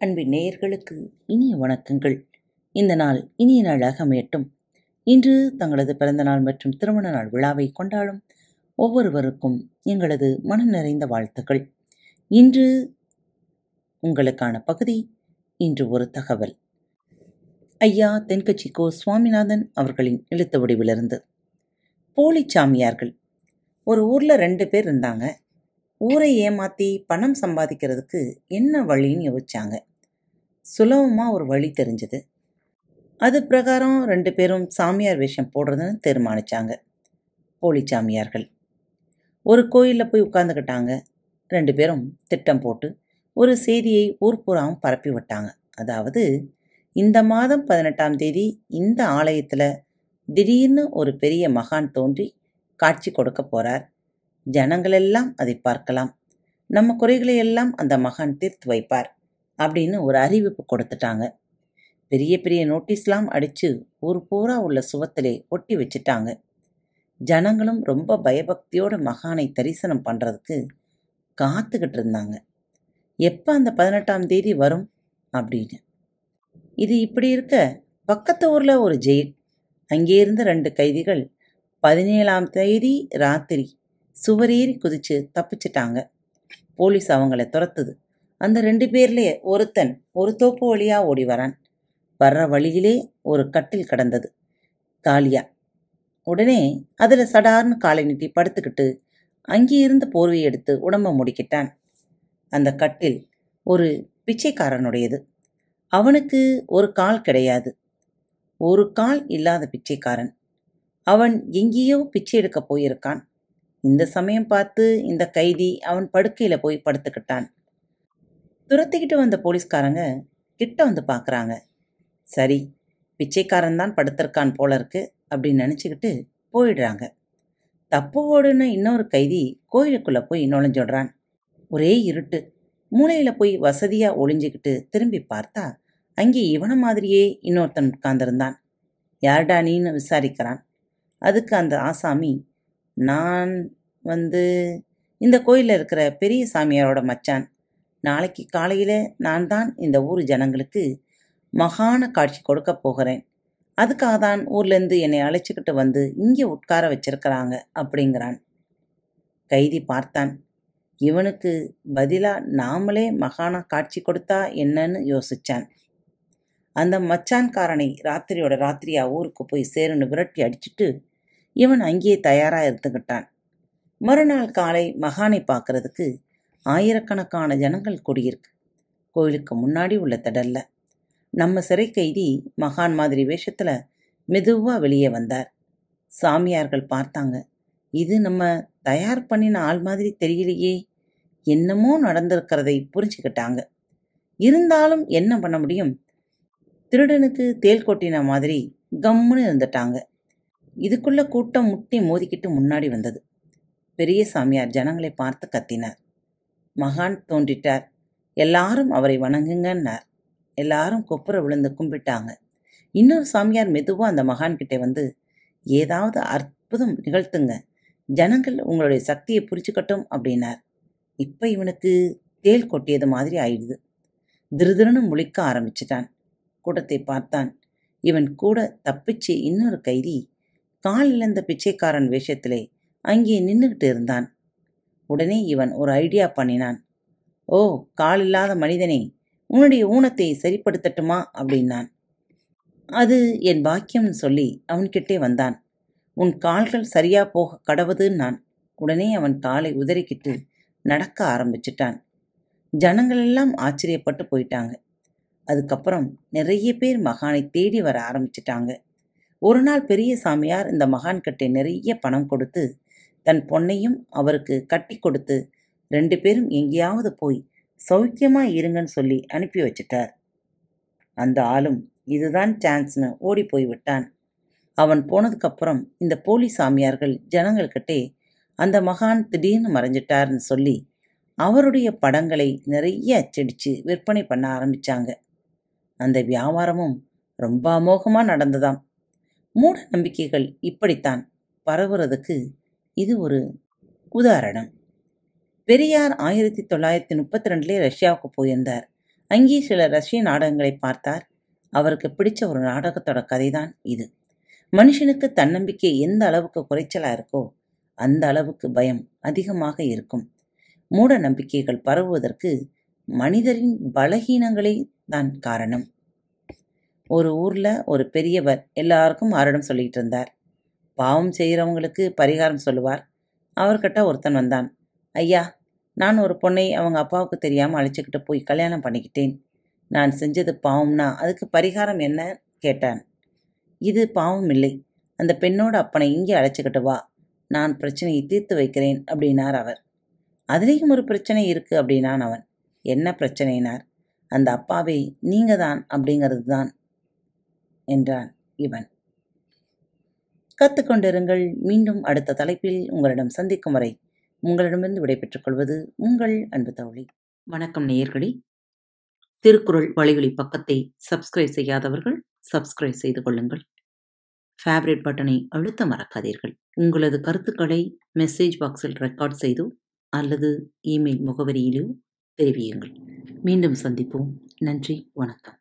அன்பின் நேயர்களுக்கு இனிய வணக்கங்கள். இந்த நாள் இனிய நாளாக அமையட்டும். இன்று தங்களது பிறந்தநாள் மற்றும் திருமண நாள் விழாவை கொண்டாடும் ஒவ்வொருவருக்கும் எங்களது மனம் நிறைந்த வாழ்த்துக்கள். இன்று உங்களுக்கான பகுதி இன்று ஒரு தகவல். ஐயா தென்கட்சி கோ சுவாமிநாதன் அவர்களின் எழுத்து வடிவிலிருந்து. போலி சாமியார்கள். ஒரு ஊர்ல ரெண்டு பேர் இருந்தாங்க. ஊரை ஏமாத்தி பணம் சம்பாதிக்கிறதுக்கு என்ன வழின்னு யோசிச்சாங்க. சுலபமாக ஒரு வழி தெரிஞ்சது. அது பிரகாரம் ரெண்டு பேரும் சாமியார் வேஷம் போடுறதுன்னு தீர்மானிச்சாங்க. போலி சாமியார்கள். ஒரு கோயிலில் போய் உட்காந்துக்கிட்டாங்க ரெண்டு பேரும் திட்டம் போட்டு ஒரு செய்தியை ஊர் பூராவும் பரப்பி விட்டாங்க. அதாவது இந்த மாதம் பதினெட்டாம் தேதி இந்த ஆலயத்தில் திடீர்னு ஒரு பெரிய மகான் தோன்றி காட்சி கொடுக்க போகிறார் ஜனங்களெல்லாம் அதை பார்க்கலாம். நம்ம குறைகளை எல்லாம் அந்த மகான் தீர்த்து வைப்பார். அப்படின்னு ஒரு அறிவிப்பு கொடுத்துட்டாங்க. பெரிய பெரிய நோட்டீஸ்லாம் அடித்து ஊர் பூரா உள்ள சுவத்திலே ஒட்டி வச்சுட்டாங்க. ஜனங்களும் ரொம்ப பயபக்தியோட மகானை தரிசனம் பண்ணுறதுக்கு காத்துக்கிட்டு இருந்தாங்க. எப்போ அந்த பதினெட்டாம் தேதி வரும்? அப்படின்னு. இது இப்படி இருக்க பக்கத்து ஊரில் ஒரு ஜெயில் அங்கே இருந்த ரெண்டு கைதிகள் பதினேழாம் தேதி ராத்திரி சுவரேறி குதிச்சு தப்பிச்சிட்டாங்க. போலீஸ் அவங்கள துரத்துது. அந்த ரெண்டு பேர்லே ஒருத்தன் ஒரு தோப்பு வழியா ஓடி வரான். வர்ற வழியிலே ஒரு கட்டில் கடந்தது. காலியா. உடனே அதில் சடார்னு காலை நீட்டி படுத்துக்கிட்டு அங்கே இருந்த போர்வையை எடுத்து உடம்ப முடிக்கிட்டான். அந்த கட்டில் ஒரு பிச்சைக்காரனுடையது. அவனுக்கு ஒரு கால் கிடையாது. ஒரு கால் இல்லாத பிச்சைக்காரன். அவன் எங்கேயோ பிச்சை எடுக்க போயிருக்கான். இந்த சமயம் பார்த்து இந்த கைதி அவன் படுக்கையில் போய் படுத்துக்கிட்டான். துரத்திக்கிட்டு வந்த போலீஸ்காரங்க கிட்ட வந்து பார்க்குறாங்க சரி பிச்சைக்காரன் தான் படுத்திருக்கான் போல இருக்கு அப்படின்னு நினச்சிக்கிட்டு போயிடுறாங்க. தப்பு ஓடுன இன்னொரு கைதி கோயிலுக்குள்ளே போய் நுழைஞ்சிடுறான் ஒரே இருட்டு. மூளையில் போய் வசதியாக ஒளிஞ்சுக்கிட்டு திரும்பி பார்த்தா அங்கே இவன மாதிரியே இன்னொருத்தன் உட்கார்ந்துருந்தான். யார்டா நீன்னு விசாரிக்கிறான்? அதுக்கு அந்த ஆசாமி நான் வந்து இந்த கோயிலில் இருக்கிற பெரிய சாமியாரோட மச்சான். நாளைக்கு காலையில் நான் தான் இந்த ஊர் ஜனங்களுக்கு மகான காட்சி கொடுக்க போகிறேன். அதுக்காக தான் ஊர்லேருந்து என்னை அழைச்சிக்கிட்டு வந்து இங்கே உட்கார வச்சிருக்கிறாங்க அப்படிங்கிறான். கைதி பார்த்தான். இவனுக்கு பதிலாக நாமளே மகான காட்சி கொடுத்தா என்னன்னு யோசிச்சான். அந்த மச்சான்காரனை ராத்திரியோட ராத்திரியா ஊருக்கு போய் சேருன்னு விரட்டி அடிச்சுட்டு இவன் அங்கேயே தயாராக இருந்துக்கிட்டான் மறுநாள் காலை மகானை பார்க்கறதுக்கு ஆயிரக்கணக்கான ஜனங்கள் கூடியிருக்கு. கோயிலுக்கு முன்னாடி உள்ள திடல்ல. நம்ம சிறை கைதி மகான் மாதிரி வேஷத்தில் மெதுவாக வெளியே வந்தார். சாமியார்கள் பார்த்தாங்க. இது நம்ம தயார் பண்ணின ஆள் மாதிரி தெரியலையே. என்னமோ நடந்திருக்கிறதை புரிஞ்சுக்கிட்டாங்க. இருந்தாலும் என்ன பண்ண முடியும்? திருடனுக்கு தேல் கொட்டின மாதிரி கம்முன்னு இருந்துட்டாங்க. இதுக்குள்ள கூட்டம் முட்டி மோதிக்கிட்டு முன்னாடி வந்தது. பெரிய சாமியார் ஜனங்களை பார்த்து கத்தினார். மகான் தோன்றிட்டார். எல்லாரும் அவரை வணங்குங்கன்னார். எல்லாரும் கொப்புற விழுந்து கும்பிட்டாங்க. இன்னொரு சாமியார் மெதுவாக அந்த மகான் கிட்டே வந்து ஏதாவது அற்புதம் நிகழ்த்துங்க. ஜனங்கள் உங்களுடைய சக்தியை புரிச்சுக்கட்டும் அப்படின்னார். இப்போ இவனுக்கு தேல் கொட்டியது மாதிரி ஆயிடுது. திருதிருன்னு முழிக்க ஆரம்பிச்சிட்டான். கூட்டத்தை பார்த்தான். இவன் கூட தப்பிச்சு இன்னொரு கைதி கால் இழந்த பிச்சைக்காரன் வேஷத்திலே அங்கே நின்றுகிட்டு இருந்தான். உடனே இவன் ஒரு ஐடியா பண்ணினான். ஓ கால் இல்லாத மனிதனே உன்னுடைய ஊனத்தை சரிப்படுத்தட்டுமா? அப்படின்னான். அது என் பாக்கியம்னு சொல்லி அவன்கிட்டே வந்தான். உன் கால்கள் சரியா போக கடவுதுன்னு நான் உடனே அவன் காலை உதறிக்கிட்டு நடக்க ஆரம்பிச்சிட்டான். ஜனங்கள் எல்லாம் ஆச்சரியப்பட்டு போயிட்டாங்க. அதுக்கப்புறம் நிறைய பேர் மகானை தேடி வர ஆரம்பிச்சிட்டாங்க. ஒரு நாள் பெரிய சாமியார் இந்த மகான்கிட்ட நிறைய பணம் கொடுத்து தன் பொண்ணையும் அவருக்கு கட்டி கொடுத்து ரெண்டு பேரும் எங்கேயாவது போய் சௌக்கியமா இருங்கன்னு சொல்லி அனுப்பி வச்சிட்டார். அந்த ஆளும் இதுதான் சான்ஸ்னு ஓடி போய் விட்டான் அவன் போனதுக்கப்புறம் இந்த போலி சாமியார்கள் ஜனங்கள்கிட்டே அந்த மகான் திடீர்னு மறைஞ்சிட்டார்னு சொல்லி அவருடைய படங்களை நிறைய அச்சடித்து விற்பனை பண்ண ஆரம்பிச்சாங்க. அந்த வியாபாரமும் ரொம்ப அமோகமாக நடந்ததாம். மூட நம்பிக்கைகள் இப்படித்தான் பரவுறதுக்கு இது ஒரு உதாரணம். பெரியார் ஆயிரத்தி தொள்ளாயிரத்தி முப்பத்தி ரெண்டுலேயே ரஷ்யாவுக்கு போயிருந்தார். அங்கே சில ரஷ்ய நாடகங்களை பார்த்தார். அவருக்கு பிடிச்ச ஒரு நாடகத்தோட கதைதான் இது. மனுஷனுக்கு தன்னம்பிக்கை எந்த அளவுக்கு குறைச்சலாக இருக்கோ அந்த அளவுக்கு பயம் அதிகமாக இருக்கும். மூட நம்பிக்கைகள் பரவுவதற்கு மனிதரின் பலகீனங்களே தான் காரணம். ஒரு ஊரில் ஒரு பெரியவர் எல்லாருக்கும் ஆரிடம் சொல்லிட்டு இருந்தார். பாவம் செய்கிறவங்களுக்கு பரிகாரம் சொல்லுவார். அவர்கிட்ட ஒருத்தன் வந்தான். ஐயா நான் ஒரு பொண்ணை அவங்க அப்பாவுக்கு தெரியாமல் அழைச்சிக்கிட்டு போய் கல்யாணம் பண்ணிக்கிட்டேன். நான் செஞ்சது பாவம்னா அதுக்கு பரிகாரம் என்ன? கேட்டான். இது பாவம் இல்லை. அந்த பெண்ணோட அப்பனை இங்கே அழைச்சிக்கிட்டு வா. நான் பிரச்சனையை தீர்த்து வைக்கிறேன் அப்படின்னார் அவர். அதுலேயும் ஒரு பிரச்சனை இருக்குது அப்படின்னான் அவன். என்ன பிரச்சனைனார்? அந்த அப்பாவே நீங்க தான் அப்படிங்கிறது தான் என்றான் இவன். கற்றுக்கொண்டிருங்கள் மீண்டும் அடுத்த தலைப்பில் உங்களிடம் சந்திக்கும் வரை உங்களிடமிருந்து விடைபெற்றுக் கொள்வது உங்கள் அன்பு தோழி. வணக்கம் நேயர்களே. திருக்குறள் வழிகளி பக்கத்தை சப்ஸ்கிரைப் செய்யாதவர்கள் சப்ஸ்கிரைப் செய்து கொள்ளுங்கள். ஃபேவரட் பட்டனை அழுத்த மறக்காதீர்கள். உங்களது கருத்துக்களை மெசேஜ் பாக்ஸில் ரெக்கார்ட் செய்தோ அல்லது இமெயில் முகவரியிலோ தெரிவியுங்கள். மீண்டும் சந்திப்போம். நன்றி. வணக்கம்.